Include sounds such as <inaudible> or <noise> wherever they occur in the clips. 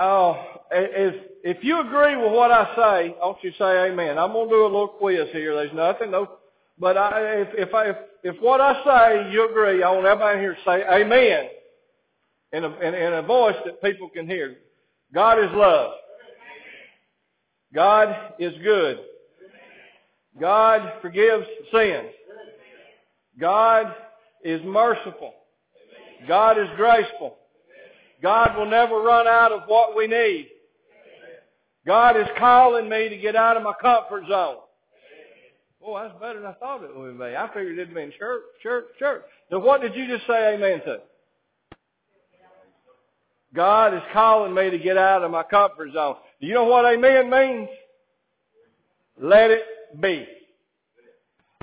Uh, if, if you agree with what I say, I want you say amen. I'm going to do a little quiz here. There's nothing, no, but I, if, if, I, if, if what I say you agree, I want everybody here to say amen in a, in, in a voice that people can hear. God is love. God is good. God forgives sins. God is merciful. God is graceful. God will never run out of what we need. God is calling me to get out of my comfort zone. Oh, that's better than I thought it would be. I figured it'd be in church, church, church. Now what did you just say amen to? God is calling me to get out of my comfort zone. Do you know what amen means? Let it be.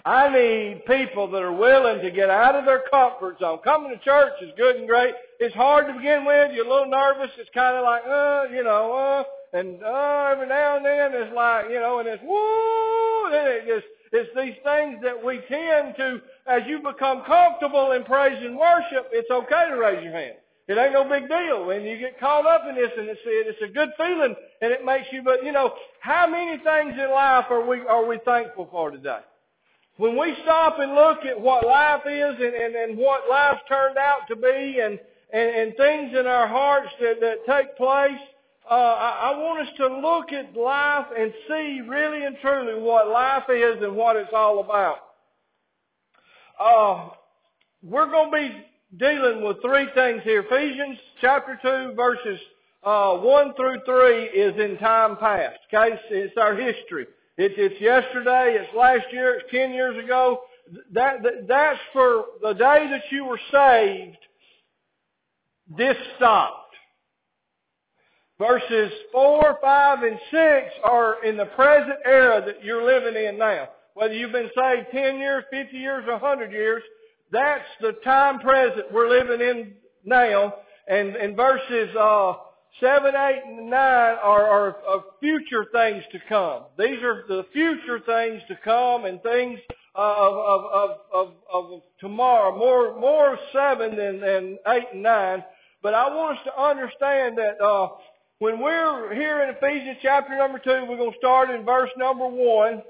I need people that are willing to get out of their comfort zone. Coming to church is good and great. It's hard to begin with. You're a little nervous. It's kind of like, uh, you know, uh, and uh, every now and then it's like, you know, and it's woo, and it just, it's these things that we tend to, as you become comfortable in praise and worship, it's okay to raise your hand. It ain't no big deal. When you get caught up in this and it's, it's a good feeling and it makes you, but you know, how many things in life are we, are we thankful for today? When we stop and look at what life is and, and, and what life turned out to be and, and, and things in our hearts that, that take place, uh, I, I want us to look at life and see really and truly what life is and what it's all about. Uh, we're going to be dealing with three things here. Ephesians chapter 2 verses uh, 1 through 3 is in time past. Okay, it's our history. It's, it's yesterday, it's last year, it's 10 years ago. That, that, that's for the day that you were saved, this stopped. Verses 4, 5, and 6 are in the present era that you're living in now. Whether you've been saved 10 years, 50 years, or 100 years, that's the time present we're living in now. And, and verses uh, 7, 8, and 9 are, are, are future things to come. These are the future things to come and things of, of, of, of, of tomorrow. More, more 7 than, than 8 and 9. But I want us to understand that uh, when we're here in Ephesians chapter number 2, we're going to start in verse number 1. It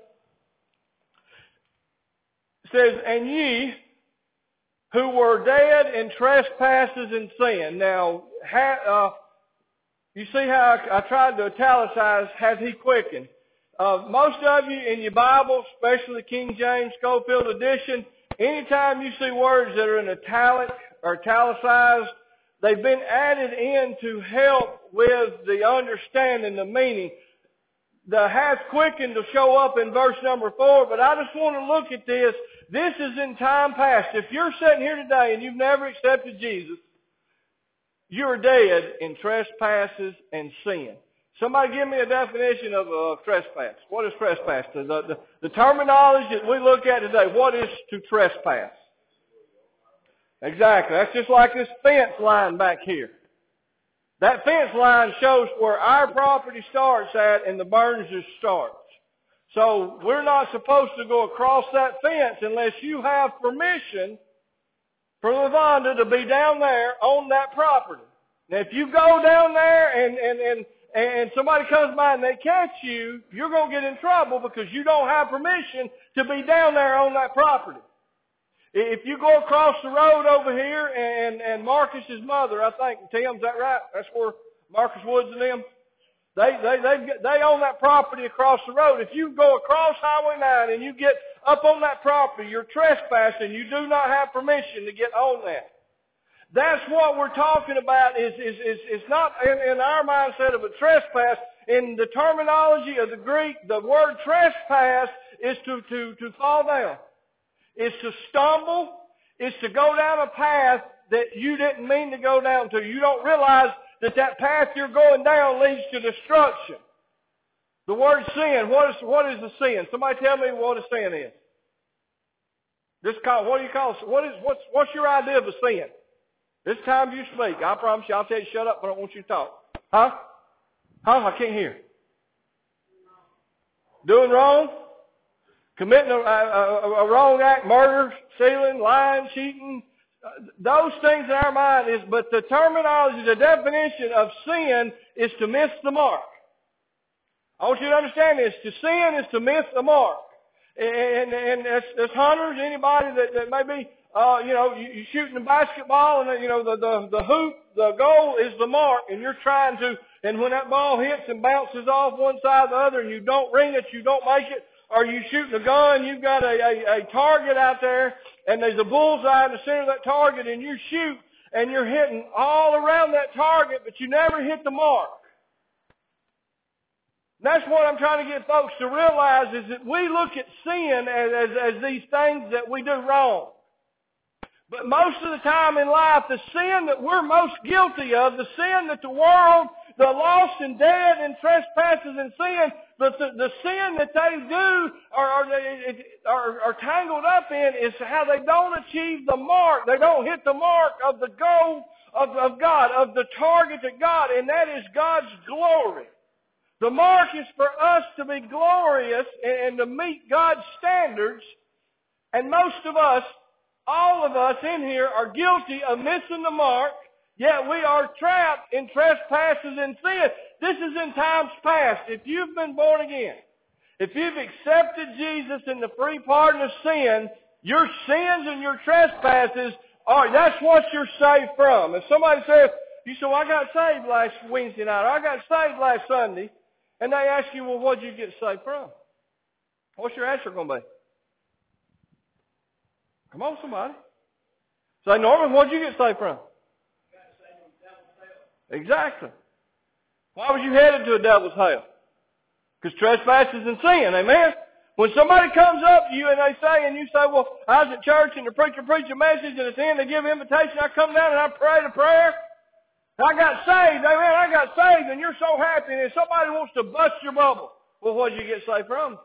says, And ye, who were dead in trespasses and sin. Now, ha, uh, you see how I, tried to italicize, has he quickened? Uh, most of you in your Bible, especially the King James Scofield edition, anytime you see words that are in italic or italicized, they've been added in to help with the understanding, the meaning. The has quickened to show up in verse number four, but I just want to look at this this is in time past. If you're sitting here today and you've never accepted Jesus, you're dead in trespasses and sin. Somebody give me a definition of a trespass. What is trespass? The, the, the terminology that we look at today, what is to trespass? Exactly. That's just like this fence line back here. That fence line shows where our property starts at and the Burns starts. So we're not supposed to go across that fence unless you have permission for Lavonda to be down there on that property. Now if you go down there and, and, and, and somebody comes by and they catch you, you're going to get in trouble because you don't have permission to be down there on that property. If you go across the road over here and, and Marcus's mother, I think, Tim's that right? That's where Marcus Woods and them, they, they, they, they own that property across the road. If you go across Highway 9 and you get up on that property, you're trespassing. You do not have permission to get on that. That's what we're talking about is, is, is, is not in, in our mindset of a trespass. In the terminology of the Greek, the word trespass is to, to, to fall down. It's to stumble. It's to go down a path that you didn't mean to go down to. You don't realize that that path you're going down leads to destruction. The word sin, what is, what is the sin? Somebody tell me what a sin is. This call, what do you call what is what's what's your idea of a sin? This time you speak. I promise you I'll tell you shut up, but I don't want you to talk. Huh? Huh? I can't hear. Doing wrong? Committing a, a, a, wrong act, murder, stealing, lying, cheating, those things in our mind is, but the terminology, the definition of sin is to miss the mark. I want you to understand this. To sin is to miss the mark. And, and as, as hunters, anybody that, that may uh, you know, you, you're shooting a basketball and, you know, the, the, the hoop, the goal is the mark and you're trying to, and when that ball hits and bounces off one side or the other and you don't ring it, you don't make it, or you shooting a gun, you've got a, a, a target out there and there's a bullseye in the center of that target and you shoot and you're hitting all around that target, but you never hit the mark. That's what I'm trying to get folks to realize is that we look at sin as, as, as these things that we do wrong. But most of the time in life, the sin that we're most guilty of, the sin that the world, the lost and dead and trespasses and sin, the, the, the sin that they do or, or, are, are tangled up in is how they don't achieve the mark. They don't hit the mark of the goal of, of God, of the target of God, and that is God's glory. The mark is for us to be glorious and to meet God's standards. And most of us, all of us in here are guilty of missing the mark, yet we are trapped in trespasses and sin. This is in times past. If you've been born again, if you've accepted Jesus in the free pardon of sin, your sins and your trespasses are, that's what you're saved from. If somebody says, you say, well, I got saved last Wednesday night, or I got saved last Sunday, and they ask you, well, what'd you get saved from? What's your answer going to be? Come on, somebody. Say, Norman, what'd you get saved from? Exactly. Why was you headed to a devil's hell? Because trespasses and sin, amen? When somebody comes up to you and they say, and you say, well, I was at church and the preacher preached a message and at the end they give invitation, I come down and I pray the prayer, I got saved, amen, I got saved, and you're so happy, and somebody wants to bust your bubble, well, what did you get saved from?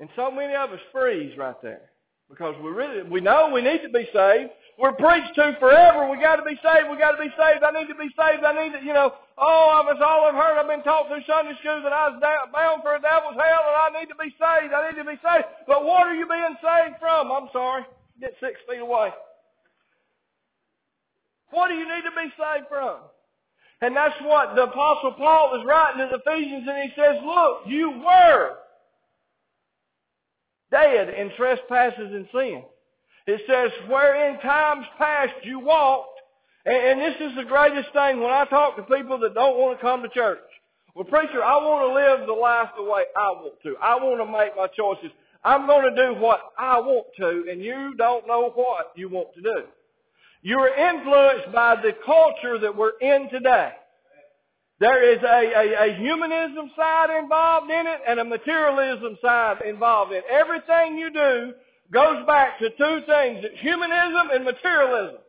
And so many of us freeze right there. Because we really, we know we need to be saved. We're preached to forever. We got to be saved. We got to be saved. I need to be saved. I need to, you know, oh, that's all I've heard. I've been taught through Sunday school that I was bound for a devil's hell and I need to be saved. I need to be saved. But what are you being saved from? I'm sorry. Get six feet away. What do you need to be saved from? And that's what the apostle Paul was writing to the Ephesians and he says, look, you were dead in trespasses and sin. It says, where in times past you walked, and, this is the greatest thing when I talk to people that don't want to come to church. Well, preacher, I want to live the life the way I want to. I want to make my choices. I'm going to do what I want to, and you don't know what you want to do. You are influenced by the culture that we're in today. There is a, a, a, humanism side involved in it and a materialism side involved in it. Everything you do goes back to two things, It's humanism and materialism.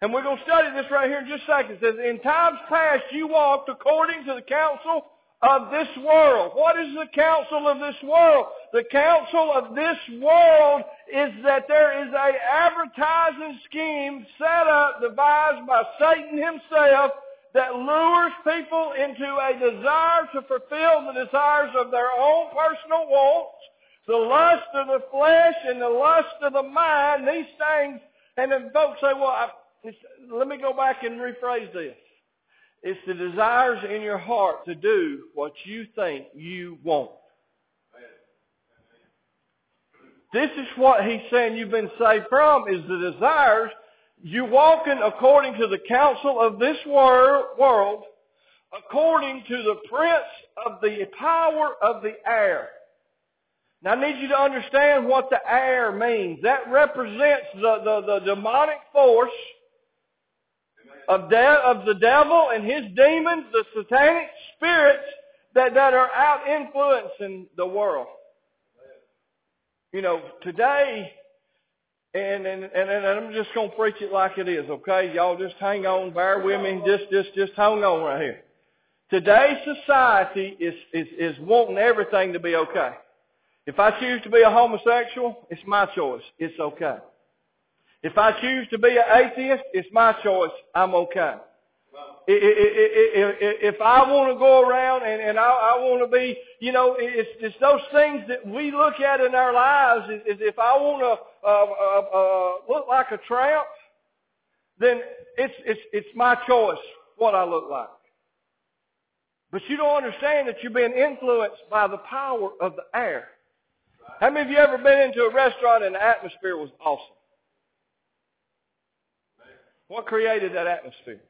And we're going to study this right here in just a second. It says, in times past you walked according to the counsel of this world. What is the counsel of this world? The counsel of this world is that there is a advertising scheme set up, devised by Satan himself that lures people into a desire to fulfill the desires of their own personal wants, the lust of the flesh and the lust of the mind, these things. And then folks say, well, I, let me go back and rephrase this. It's the desires in your heart to do what you think you want. This is what he's saying you've been saved from, is the desires. You walking according to the counsel of this world, according to the prince of the power of the air. Now I need you to understand what the air means. That represents the, the, the demonic force of, de- of the devil and his demons, the satanic spirits that, that are out influencing the world. You know, today, and, and, and, and I'm just going to preach it like it is, okay? Y'all just hang on, bear with me, just, just, just hang on right here. Today's society is, is, is wanting everything to be okay. If I choose to be a homosexual, it's my choice. It's okay. If I choose to be an atheist, it's my choice. I'm okay. if I want to go around and, and I, want to be, you know, it's, it's those things that we look at in our lives. Is, is if I want to uh, uh, uh, look like a tramp, then it's it's it's my choice what I look like. But you don't understand that you're being influenced by the power of the air. How many of you ever been into a restaurant and the atmosphere was awesome? What created that atmosphere?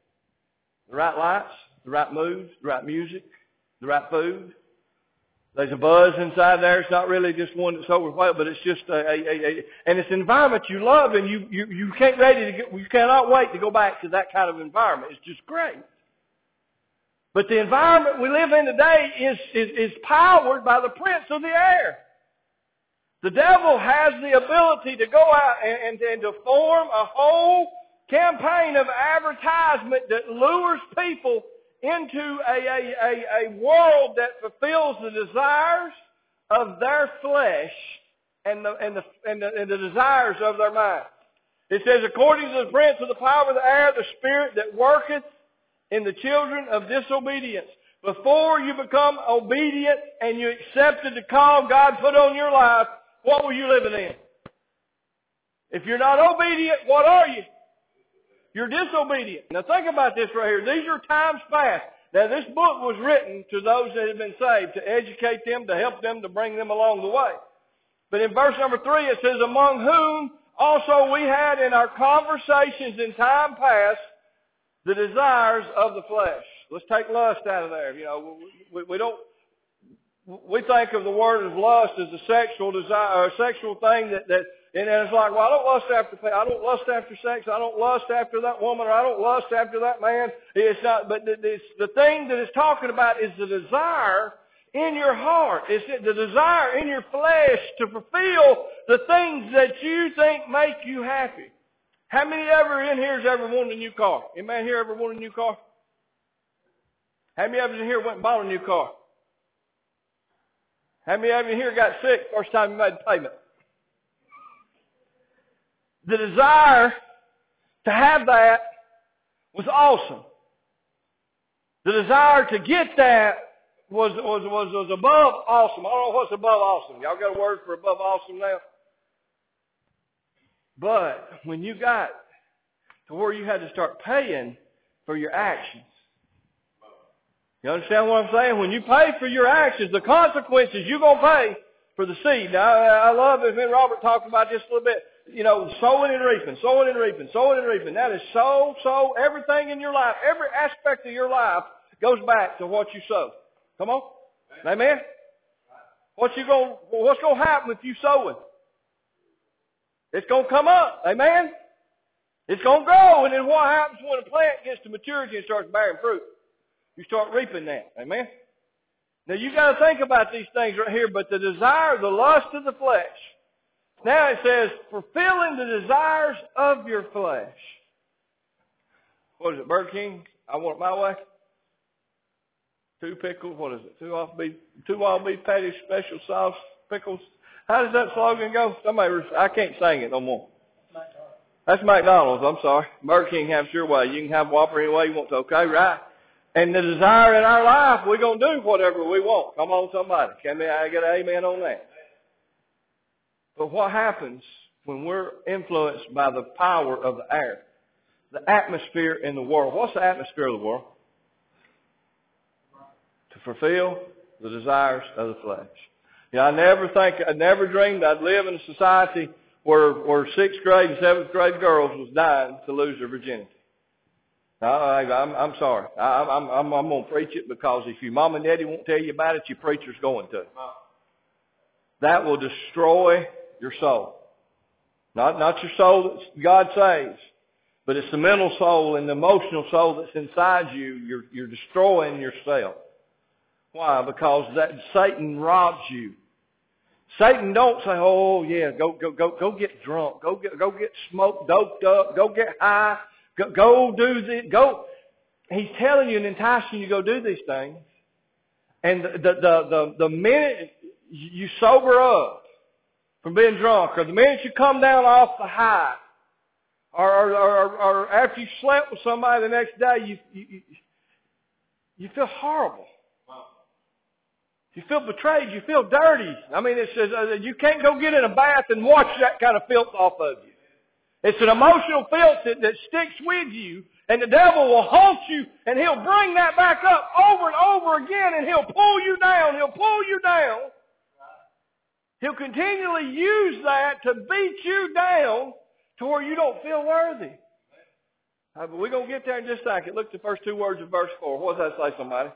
The right lights, the right mood, the right music, the right food. There's a buzz inside there. It's not really just one that's overwhelmed, but it's just a, a, a, a and it's an environment you love, and you you you can't ready to get, you cannot wait to go back to that kind of environment. It's just great. But the environment we live in today is is, is powered by the prince of the air. The devil has the ability to go out and, and, and to form a whole campaign of advertisement that lures people into a, a, a, a world that fulfills the desires of their flesh and the, and, the, and, the, and the desires of their mind. It says, according to the prince of the power of the air, the spirit that worketh in the children of disobedience. Before you become obedient and you accepted the call God put on your life, what were you living in? If you're not obedient, what are you? You're disobedient. Now think about this right here. These are times past. Now this book was written to those that have been saved to educate them, to help them, to bring them along the way. But in verse number three it says, among whom also we had in our conversations in time past the desires of the flesh. Let's take lust out of there. You know, we, we don't, we think of the word of lust as a sexual desire, a sexual thing that, that and it's like, well, I don't lust after, I don't lust after sex, I don't lust after that woman, or I don't lust after that man. It's not, but it's, the thing that it's talking about is the desire in your heart. It's the desire in your flesh to fulfill the things that you think make you happy. How many ever in here has ever wanted a new car? Any man here ever wanted a new car? How many of you in here went and bought a new car? How many of you in here got sick first time you made a payment? The desire to have that was awesome. The desire to get that was, was, was, was above awesome. I don't know what's above awesome. Y'all got a word for above awesome now? But when you got to where you had to start paying for your actions, you understand what I'm saying? When you pay for your actions, the consequences you're going to pay for the seed. Now, I love it. And Robert talked about this a little bit you know, sowing and reaping, sowing and reaping, sowing and reaping. That is sow, sow, everything in your life, every aspect of your life goes back to what you sow. Come on. Amen? What you going what's gonna happen if you sow it? It's gonna come up. Amen? It's gonna grow, and then what happens when a plant gets to maturity and starts bearing fruit? You start reaping that. Amen? Now you gotta think about these things right here, but the desire, the lust of the flesh, now it says, fulfilling the desires of your flesh. What is it, Burger King? I want it my way. Two pickles, what is it? Two off beef, two all beef patties, special sauce, pickles. How does that slogan go? Somebody, I can't sing it no more. That's McDonald's. I'm sorry. Burger King has your way. You can have Whopper any way you want to. Okay, right? And the desire in our life, we're gonna do whatever we want. Come on, somebody. Can I get an amen on that? But what happens when we're influenced by the power of the air? The atmosphere in the world. What's the atmosphere of the world? To fulfill the desires of the flesh. You know, I never think, I never dreamed I'd live in a society where, where sixth grade and seventh grade girls was dying to lose their virginity. I, I'm, I'm sorry. I, I'm, I'm, I'm going to preach it because if your mom and daddy won't tell you about it, your preacher's going to. That will destroy your soul. Not, not your soul that God saves, but it's the mental soul and the emotional soul that's inside you. You're, you're destroying yourself. Why? Because that Satan robs you. Satan don't say, "Oh yeah, go go go go get drunk, go get go get smoked, doped up, go get high, go, go do this, go." He's telling you and enticing you to go do these things, and the the the the, the minute you sober up, from being drunk, or the minute you come down off the high, or, or, or, or after you slept with somebody the next day, you, you, you feel horrible. You feel betrayed. You feel dirty. I mean, it says uh, you can't go get in a bath and wash that kind of filth off of you. It's an emotional filth that, that sticks with you, and the devil will haunt you, and he'll bring that back up over and over again, and he'll pull you down. He'll pull you down. He'll continually use that to beat you down to where you don't feel worthy. Right, but we're going to get there in just a second. Look at the first two words of verse 4. What does that say, somebody?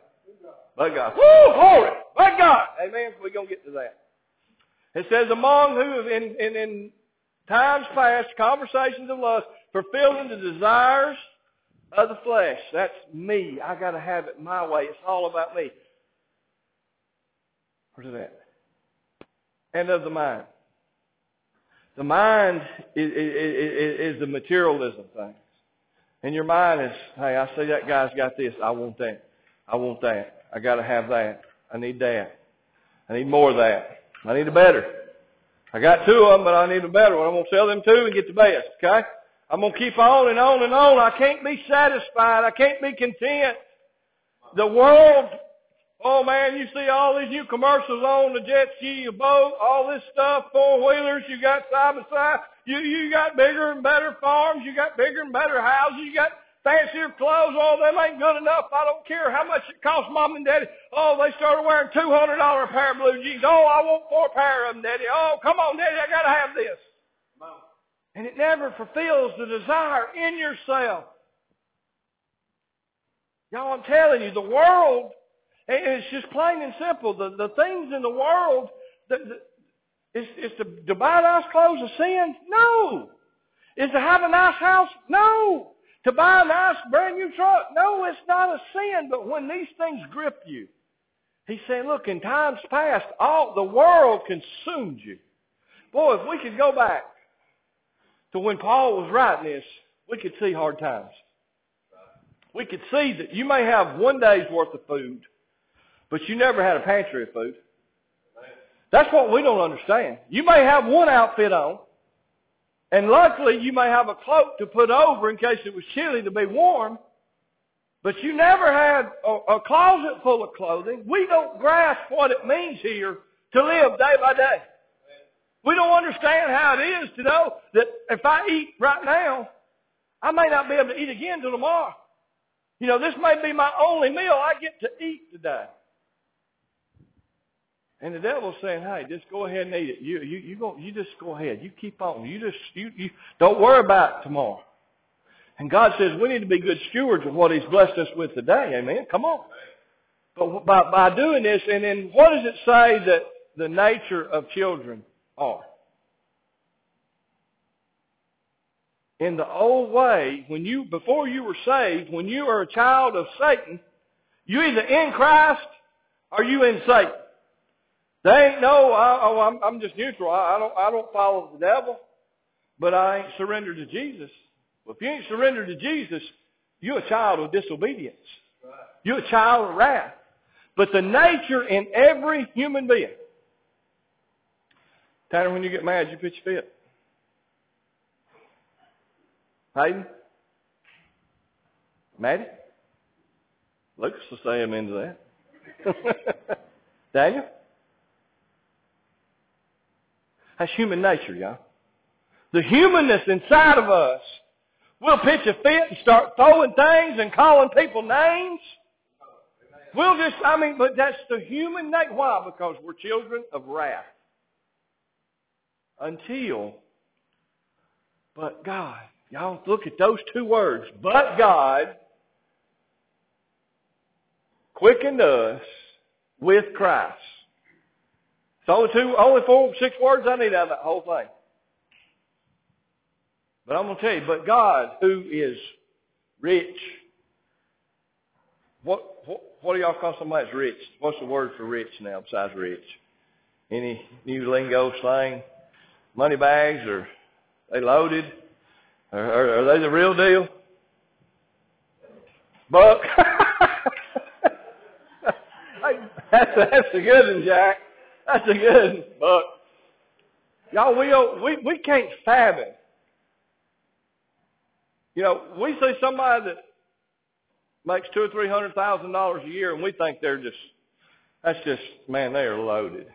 But God. Woo! Glory! But God! Amen. We're going to get to that. It says, among who in, in, in times past, conversations of lust, fulfilling the desires of the flesh. That's me. I got to have it my way. It's all about me. Where's it at? And of the mind. The mind is, is, is the materialism thing. And your mind is, hey, I see that guy's got this. I want that. I want that. I got to have that. I need that. I need more of that. I need a better. I got two of them, but I need a better one. I'm going to sell them two and get the best. Okay? I'm going to keep on and on and on. I can't be satisfied. I can't be content. The world, oh man, you see all these new commercials on the jet ski, your boat, all this stuff, four wheelers, you got side by side. You, you got bigger and better farms. You got bigger and better houses. You got fancier clothes. Oh, them ain't good enough. I don't care how much it costs mom and daddy. Oh, they started wearing $200 a pair of blue jeans. Oh, I want four pair of them, daddy. Oh, come on, daddy, I got to have this. And it never fulfills the desire in yourself. Y'all, I'm telling you, the world, it's just plain and simple. The, the things in the world, the, the, is, is to, to buy nice clothes a sin? No. Is to have a nice house? No. To buy a nice brand new truck? No, it's not a sin. But when these things grip you, he's saying, look, in times past, all the world consumed you. Boy, if we could go back to when Paul was writing this, we could see hard times. We could see that you may have one day's worth of food, but you never had a pantry of food. That's what we don't understand. You may have one outfit on, and luckily, you may have a cloak to put over in case it was chilly to be warm. But you never had a, a closet full of clothing. We don't grasp what it means here to live day by day. We don't understand how it is to know that if I eat right now, I may not be able to eat again till tomorrow. You know, this may be my only meal I get to eat today. And the devil's saying, "Hey, just go ahead and eat it. You you you go. You just go ahead. You keep on. You just you you don't worry about tomorrow." And God says we need to be good stewards of what He's blessed us with today. Amen. Come on. But by by doing this, and then what does it say that the nature of children are? In the old way, when you before you were saved, when you are a child of Satan, you either in Christ or you in Satan. They ain't no, I, oh, I'm, I'm just neutral. I, I don't, I don't follow the devil, but I ain't surrendered to Jesus. Well, if you ain't surrendered to Jesus, you're a child of disobedience. You're a child of wrath. But the nature in every human being. Tanner, when you get mad, you pitch your fit. Hayden? Maddie? Lucas will say him into that. <laughs> Daniel? That's human nature, y'all. The humanness inside of us will pitch a fit and start throwing things and calling people names. We'll just, I mean, but that's the human nature. Why? Because we're children of wrath. Until, but God. Y'all look at those two words. But God quickened us with Christ. It's only two, only four, six words I need out of that whole thing. But I'm going to tell you, but God, who is rich, what, what, what do y'all call somebody that's rich? What's the word for rich now besides rich? Any new lingo slang? Money bags or they loaded? Are, are, are they the real deal? Buck? <laughs> that's, that's a good one, Jack. That's a good book. Y'all, we, uh, we, we can't fathom. You know, we see somebody that makes two or three hundred thousand dollars a year, and we think they're just that's just man, they are loaded.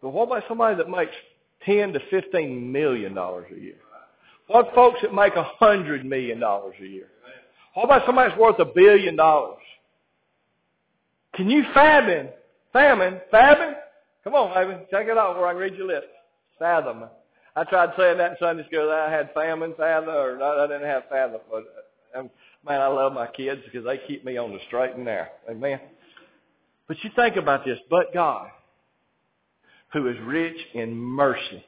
But what about somebody that makes ten to fifteen million dollars a year? What folks that make a hundred million dollars a year? What about somebody that's worth a billion dollars? Can you fathom? Famine? Fathom? Come on, baby. Take it off where I can read your lips. Fathom. I tried saying that in Sunday school I had famine, fathom, or I didn't have fathom. But um, man, I love my kids because they keep me on the straight and narrow. Amen. But you think about this. But God, who is rich in mercy.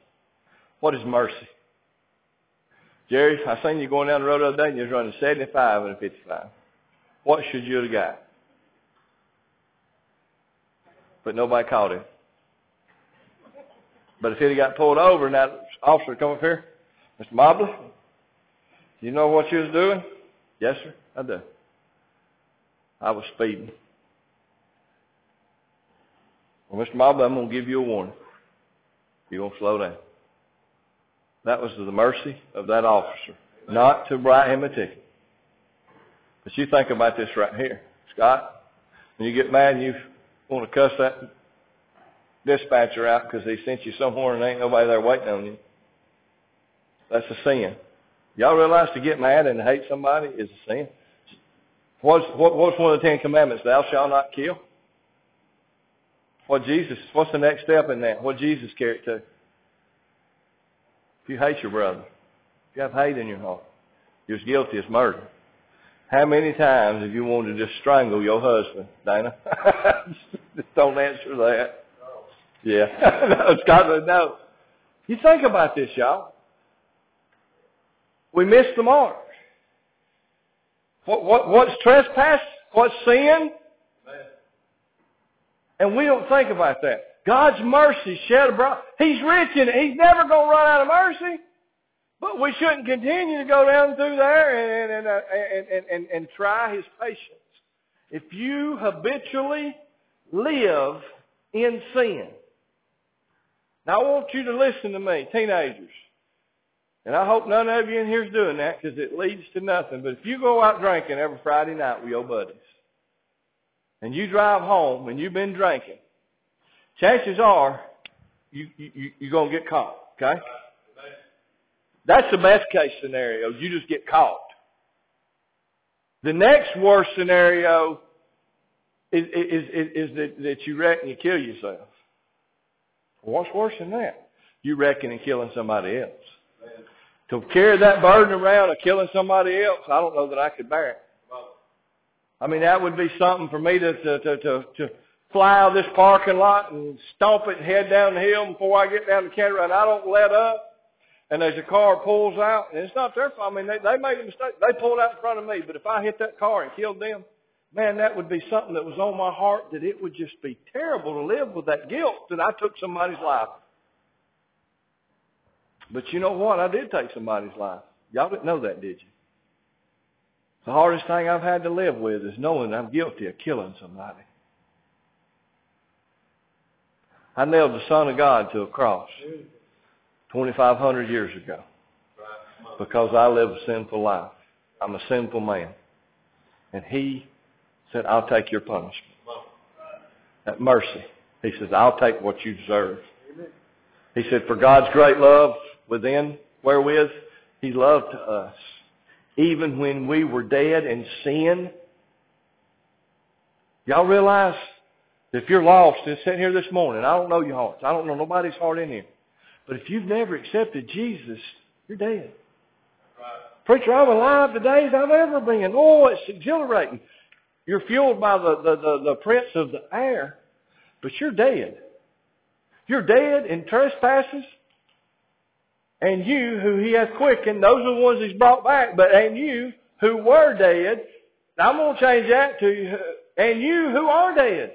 What is mercy? Jerry, I seen you going down the road the other day and you was running 75 and a 55. What should you have got? But nobody caught him. But if he'd have got pulled over and that officer come up here, Mr. Mobley, you know what you was doing? Yes, sir, I do. I was speeding. Well, Mr. Mobley, I'm going to give you a warning. You're going to slow down. That was the mercy of that officer, not to write him a ticket. But you think about this right here. Scott, when you get mad and you want to cuss that dispatcher out because he sent you somewhere and ain't nobody there waiting on you, that's a sin. Y'all realize to get mad and hate somebody is a sin? What's, what, what's one of the Ten Commandments? Thou shalt not kill. What Jesus, what's the next step in that? What Jesus carried to? If you hate your brother, if you have hate in your heart, you're as guilty as murder. How many times have you wanted to just strangle your husband, Dana? <laughs> just don't answer that. Yeah. <laughs> no, Scott, no. You think about this, y'all. We miss the mark. What, what, what's trespass? What's sin? And we don't think about that. God's mercy shed abroad. He's rich in it. He's never going to run out of mercy. But we shouldn't continue to go down through there and, and, uh, and, and, and, and try His patience. If you habitually live in sin. Now I want you to listen to me, teenagers. And I hope none of you in here is doing that because it leads to nothing. But if you go out drinking every Friday night with your buddies, and you drive home and you've been drinking, chances are you, you, you're going to get caught, okay? That's the best case scenario. You just get caught. The next worst scenario is, is, is, is that, that you wreck and you kill yourself. What's worse than that? You wrecking and killing somebody else. To carry that burden around of killing somebody else, I don't know that I could bear it. I mean, that would be something for me to, to, to, to, to fly out of this parking lot and stomp it and head down the hill before I get down the county road. I don't let up. And as the car pulls out, and it's not their fault. I mean, they, they made a mistake. They pulled out in front of me. But if I hit that car and killed them, man, that would be something that was on my heart that it would just be terrible to live with that guilt that I took somebody's life. But you know what? I did take somebody's life. Y'all didn't know that, did you? The hardest thing I've had to live with is knowing I'm guilty of killing somebody. I nailed the Son of God to a cross 2,500 years ago because I live a sinful life. I'm a sinful man. And he said, I'll take your punishment. At mercy. He says, I'll take what you deserve. He said, for God's great love within, wherewith he loved us, even when we were dead in sin. Y'all realize if you're lost and sitting here this morning, I don't know your hearts. I don't know nobody's heart in here. But if you've never accepted Jesus, you're dead. Preacher, I'm alive today as I've ever been. Oh, it's exhilarating. You're fueled by the, the, the, the prince of the air, but you're dead. You're dead in trespasses. And you who he hath quickened, those are the ones he's brought back, but and you who were dead, I'm going to change that to you, and you who are dead.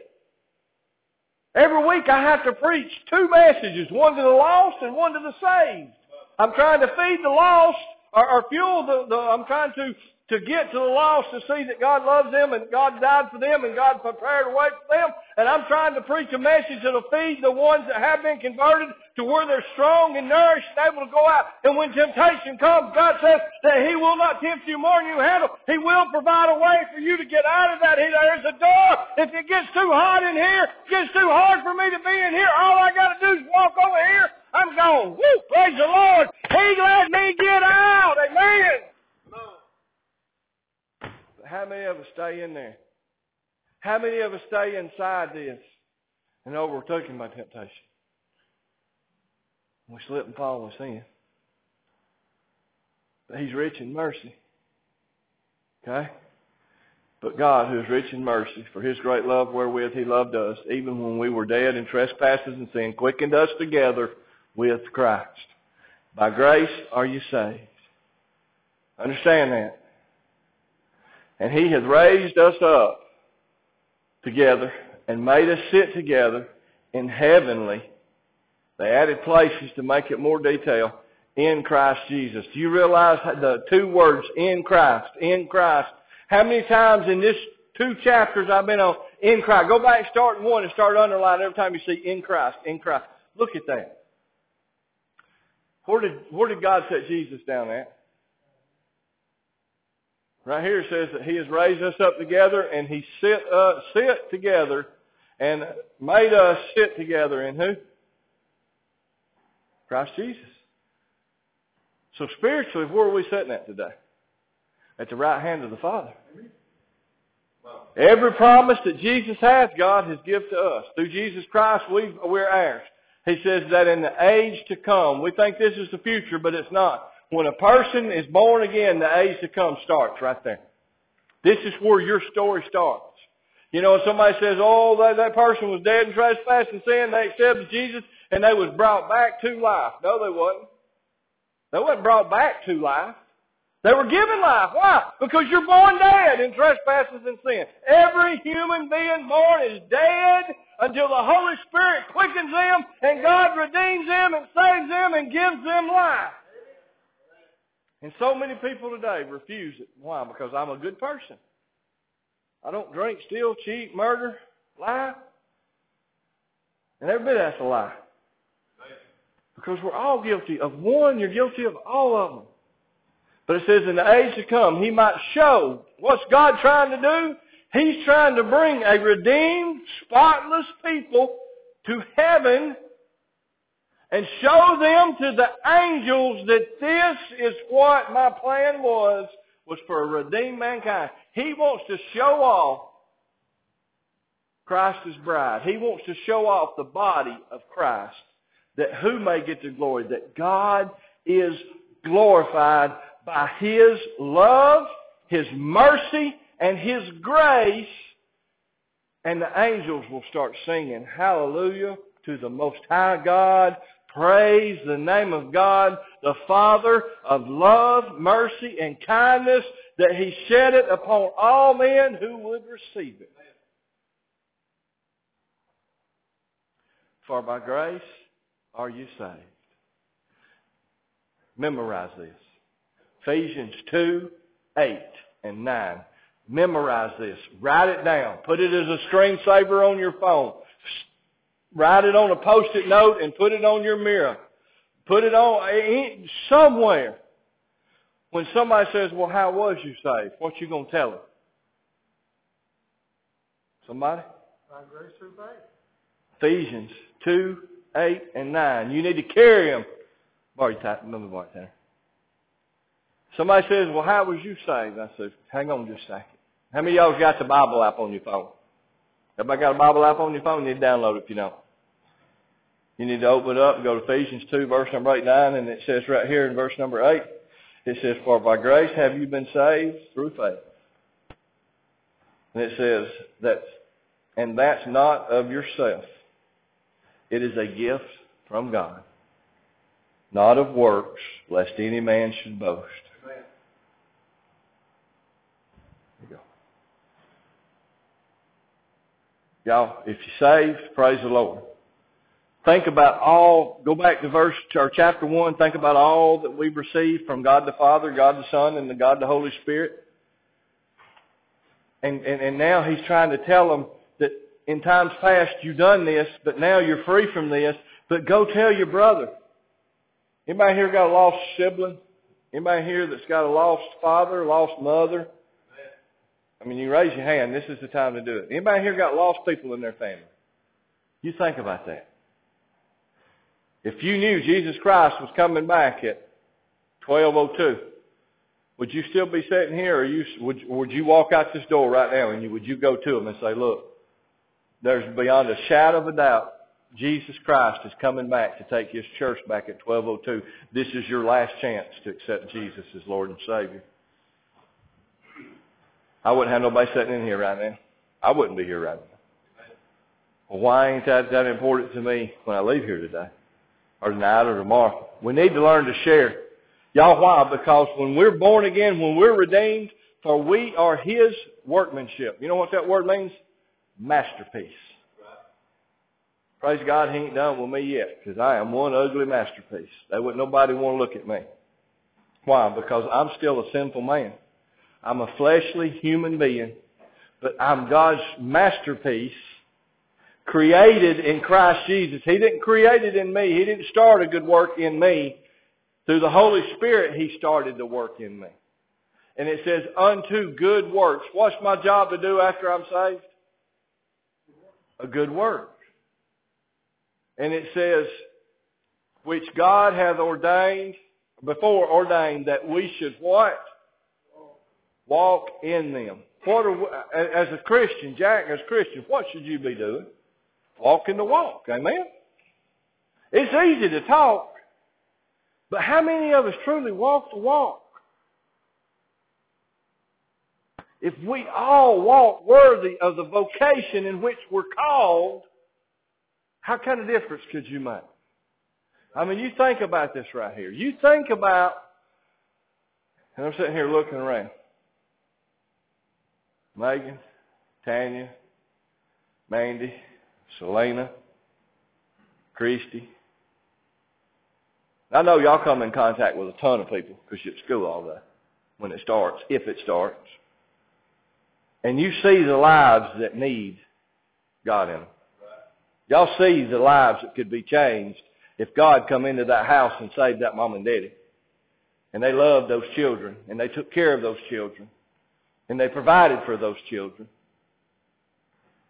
Every week I have to preach two messages, one to the lost and one to the saved. I'm trying to feed the lost or, or fuel the, the I'm trying to to get to the lost to see that God loves them and God died for them and God prepared a way for them. And I'm trying to preach a message that'll feed the ones that have been converted to where they're strong and nourished and able to go out. And when temptation comes, God says that He will not tempt you more than you handle. He will provide a way for you to get out of that. He, there's a door. If it gets too hot in here, gets too hard for me to be in here, all I got to do is walk over here. I'm gone. Woo! Praise the Lord. He let me get out. Amen. How many of us stay in there? How many of us stay inside this and overtaken by temptation? We slip and fall in sin. But He's rich in mercy. Okay? But God, who is rich in mercy, for His great love wherewith He loved us, even when we were dead in trespasses and sin, quickened us together with Christ. By grace are you saved. Understand that. And he hath raised us up together and made us sit together in heavenly. They added places to make it more detailed in Christ Jesus. Do you realize the two words in Christ, in Christ? How many times in this two chapters I've been on in Christ? Go back start in one and start underlining every time you see in Christ, in Christ. Look at that. Where did, where did God set Jesus down at? Right here it says that He has raised us up together and He sit, uh, sit together and made us sit together in who? Christ Jesus. So spiritually, where are we sitting at today? At the right hand of the Father. Every promise that Jesus has, God has given to us. Through Jesus Christ, we we're heirs. He says that in the age to come, we think this is the future, but it's not. When a person is born again, the age to come starts right there. This is where your story starts. You know, somebody says, oh, that, that person was dead in trespass and sin, they accepted Jesus, and they was brought back to life. No, they wasn't. They wasn't brought back to life. They were given life. Why? Because you're born dead in trespasses and sin. Every human being born is dead until the Holy Spirit quickens them and God redeems them and saves them and gives them life. And so many people today refuse it. Why? Because I'm a good person. I don't drink, steal, cheat, murder, lie. And every bit that's a lie. Because we're all guilty of one, you're guilty of all of them. But it says in the age to come, He might show. What's God trying to do? He's trying to bring a redeemed, spotless people to heaven and show them to the angels that this is what my plan was, was for a redeemed mankind. He wants to show off Christ's bride. He wants to show off the body of Christ. That who may get the glory? That God is glorified by His love, His mercy, and His grace. And the angels will start singing, Hallelujah to the Most High God Praise the name of God, the Father of love, mercy, and kindness, that He shed it upon all men who would receive it. For by grace are you saved. Memorize this. Ephesians 2, 8, and 9. Memorize this. Write it down. Put it as a screensaver on your phone. Write it on a post-it note and put it on your mirror. Put it on eh, somewhere. When somebody says, well, how was you saved? What you going to tell them? Somebody? By grace through faith. Ephesians 2, 8, and 9. You need to carry them. Borrow it Somebody says, well, how was you saved? I said, hang on just a second. How many of y'all got the Bible app on your phone? Everybody got a Bible app on your phone? You need to download it if you don't. You need to open it up and go to Ephesians 2, verse number 8, 9, and it says right here in verse number 8, it says, For by grace have you been saved through faith. And it says that, and that's not of yourself. It is a gift from God, not of works, lest any man should boast. Y'all, if you're saved, praise the Lord. Think about all, go back to verse, or chapter 1, think about all that we've received from God the Father, God the Son, and the God the Holy Spirit. And, and, and now he's trying to tell them in times past you've done this, but now you're free from this, but go tell your brother. Anybody here got a lost sibling? Anybody here that's got a lost father, lost mother? I mean, you raise your hand. This is the time to do it. Anybody here got lost people in their family? You think about that. If you knew Jesus Christ was coming back at 1202, would you still be sitting here or you, would, would you walk out this door right now and you, would you go to him and say, look, there's beyond a shadow of a doubt Jesus Christ is coming back to take his church back at 1202. This is your last chance to accept Jesus as Lord and Savior. I wouldn't have nobody sitting in here right now. I wouldn't be here right now. Well, why ain't that that important to me when I leave here today? Or tonight or tomorrow? We need to learn to share. Y'all, why? Because when we're born again, when we're redeemed, for we are His workmanship. You know what that word means? Masterpiece. Praise God, He ain't done with me yet, because I am one ugly masterpiece. They wouldn't nobody want to look at me. Why? Because I'm still a sinful man. I'm a fleshly human being, but I'm God's masterpiece, created in Christ Jesus. He didn't create it in me. He didn't start a good work in me. Through the Holy Spirit, He started the work in me. And it says, unto good works. What's my job to do after I'm saved? A good work. And it says, which God hath ordained, before ordained that we should what? Walk in them. What are, we, as a Christian, Jack, as a Christian, what should you be doing? Walking the walk. Amen? It's easy to talk, but how many of us truly walk the walk? If we all walk worthy of the vocation in which we're called, how kind of difference could you make? I mean, you think about this right here. You think about, and I'm sitting here looking around. Megan, Tanya, Mandy, Selena, Christy. I know y'all come in contact with a ton of people because you're at school all day when it starts, if it starts. And you see the lives that need God in them. Y'all see the lives that could be changed if God come into that house and saved that mom and daddy. And they loved those children, and they took care of those children, and they provided for those children.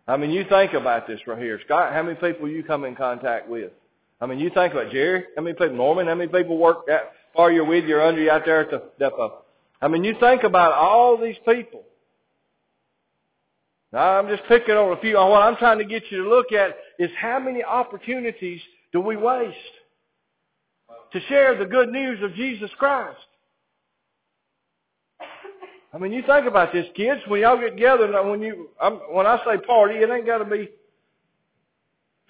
I mean, you think about this right here. Scott, how many people you come in contact with? I mean, you think about Jerry, how many people, Norman, how many people work at, far you're with you or under you out there at the depot? I mean, you think about all these people. Now, I'm just picking on a few. What I'm trying to get you to look at is how many opportunities do we waste to share the good news of Jesus Christ? I mean, you think about this, kids. When y'all get together, when you, I'm, when I say party, it ain't got to be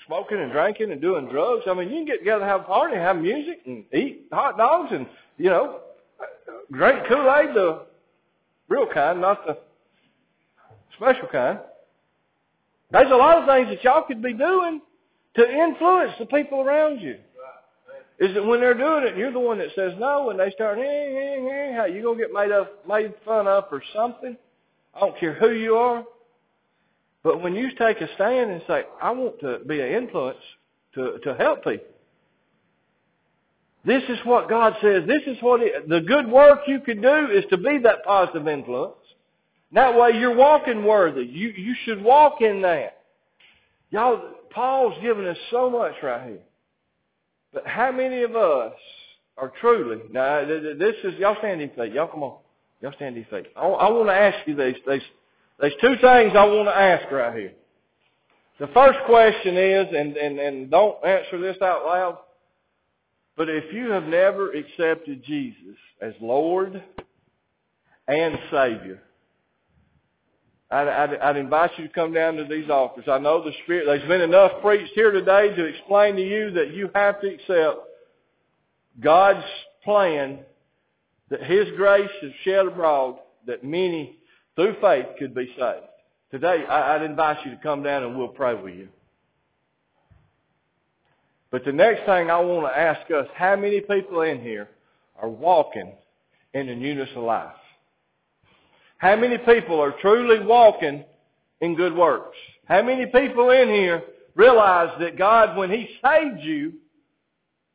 smoking and drinking and doing drugs. I mean, you can get together and have a party have music and eat hot dogs and, you know, drink Kool-Aid, the real kind, not the special kind. There's a lot of things that y'all could be doing to influence the people around you. Is that when they're doing it, you're the one that says no, and they start, hey, hey, hey, how you gonna get made up, made fun of for something? I don't care who you are. But when you take a stand and say, I want to be an influence to to help people. This is what God says. This is what it, the good work you can do is to be that positive influence. That way you're walking worthy. You, you should walk in that. Y'all, Paul's given us so much right here. But how many of us are truly, now this is, y'all stand in feet. Y'all come on. Y'all stand in feet. I, I want to ask you these, these, there's two things I want to ask right here. The first question is, and, and, and don't answer this out loud, but if you have never accepted Jesus as Lord and Savior, I'd, I'd, I'd invite you to come down to these altars. I know the Spirit, there's been enough preached here today to explain to you that you have to accept God's plan that His grace is shed abroad that many through faith could be saved. Today, I'd invite you to come down and we'll pray with you. But the next thing I want to ask us, how many people in here are walking in the newness of life? How many people are truly walking in good works? How many people in here realize that God, when He saved you,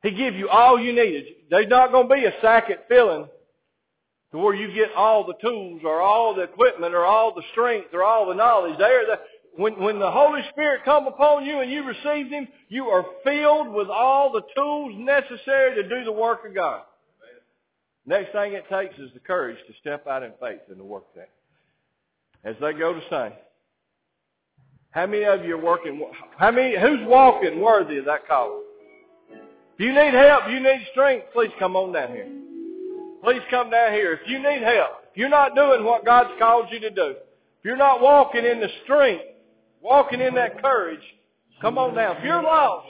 He give you all you needed. There's not going to be a second filling to where you get all the tools or all the equipment or all the strength or all the knowledge. There, the, when, when the Holy Spirit come upon you and you receive Him, you are filled with all the tools necessary to do the work of God. Next thing it takes is the courage to step out in faith in the work that. As they go to sing. How many of you are working? How many? Who's walking worthy of that calling? If you need help, you need strength. Please come on down here. Please come down here. If you need help, if you're not doing what God's called you to do, if you're not walking in the strength, walking in that courage, come on down. If you're lost,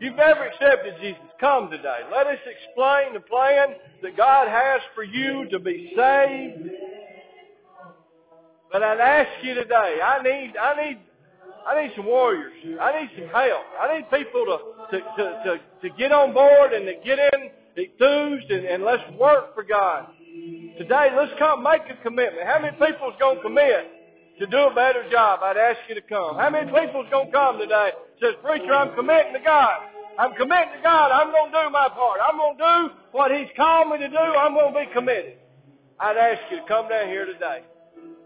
you've never accepted Jesus, come today. Let us explain the plan that God has for you to be saved. But I'd ask you today, I need, I need, I need some warriors. I need some help. I need people to, to, to, to, to get on board and to get in enthused and, and let's work for God. Today, let's come make a commitment. How many people's going to commit to do a better job? I'd ask you to come. How many people's going to come today? Says, preacher, I'm committing to God. I'm committing to God. I'm going to do my part. I'm going to do what He's called me to do. I'm going to be committed. I'd ask you to come down here today.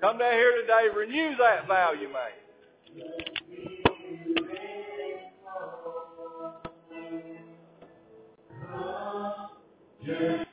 Come down here today. Renew that vow you made.